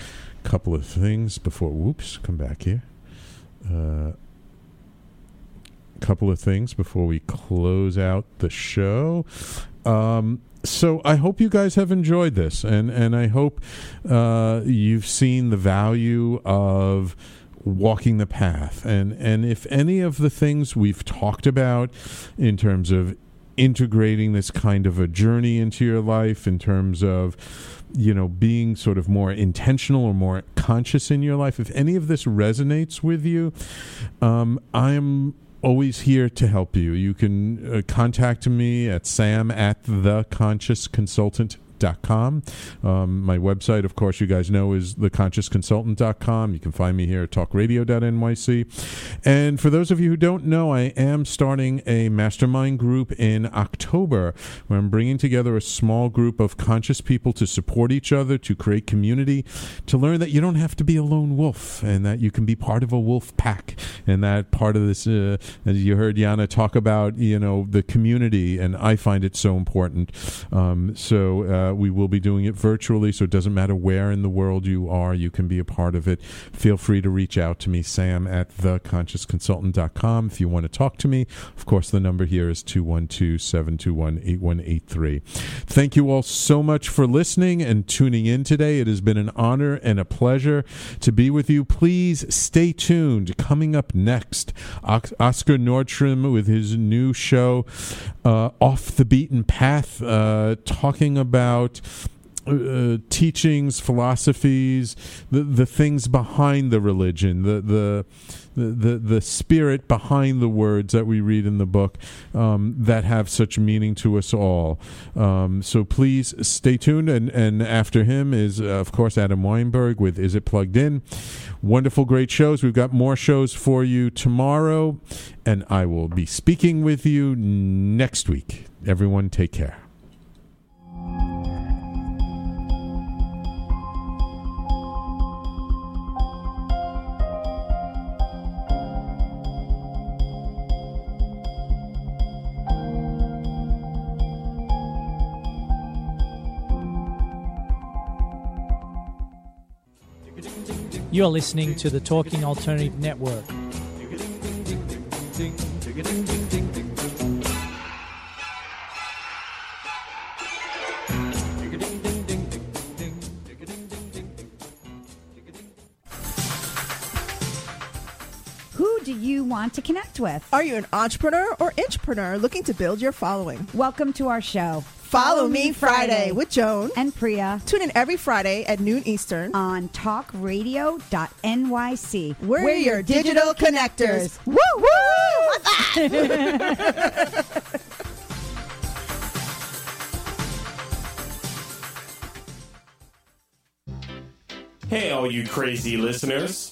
couple of things before, whoops, come back here. Uh, couple of things before we close out the show. Um, so I hope you guys have enjoyed this, and and I hope uh, you've seen the value of walking the path, and and if any of the things we've talked about in terms of integrating this kind of a journey into your life in terms of you know being sort of more intentional or more conscious in your life? If any of this resonates with you um, i'm always here to help you. You can uh, contact me at sam at the conscious consultant Um, my website, of course, you guys know is theconsciousconsultant.com. You can find me here at talkradio.nyc. And for those of you who don't know, I am starting a mastermind group in October where I'm bringing together a small group of conscious people to support each other, to create community, to learn that you don't have to be a lone wolf and that you can be part of a wolf pack. And that part of this, uh, as you heard Jana talk about, you know, the community, and I find it so important. Um, so, uh, we will be doing it virtually, so it doesn't matter where in the world you are, you can be a part of it. Feel free to reach out to me, sam at theconsciousconsultant.com. If you want to talk to me, of course, the number here is 212 721 8183. Thank you all so much for listening and tuning in today. It has been an honor and a pleasure to be with you. Please stay tuned. Coming up next, Oscar Nordstrom with his new show, uh, Off the Beaten Path, uh, talking about uh, teachings, philosophies, the the things behind the religion, the the the the, the spirit behind the words that we read in the book um, that have such meaning to us all. Um, so please stay tuned. And and after him is uh, of course Adam Weinberg with Is It Plugged In? Wonderful, great shows. We've got more shows for you tomorrow, and I will be speaking with you next week. Everyone, take care. You're listening to the Talking Alternative Network. Who do you want to connect with? Are you an entrepreneur or intrapreneur looking to build your following? Welcome to our show. Follow Me Friday with Joan and Priya. Tune in every Friday at noon Eastern on talkradio.nyc. We're, We're your digital connectors. Woo woo! Hey, all you crazy listeners.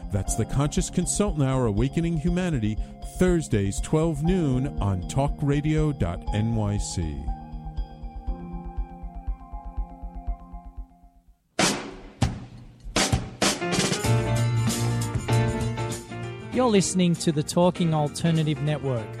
That's The Conscious Consultant Hour Awakening Humanity, Thursdays, 12 noon on talkradio.nyc. You're listening to the Talking Alternative Network.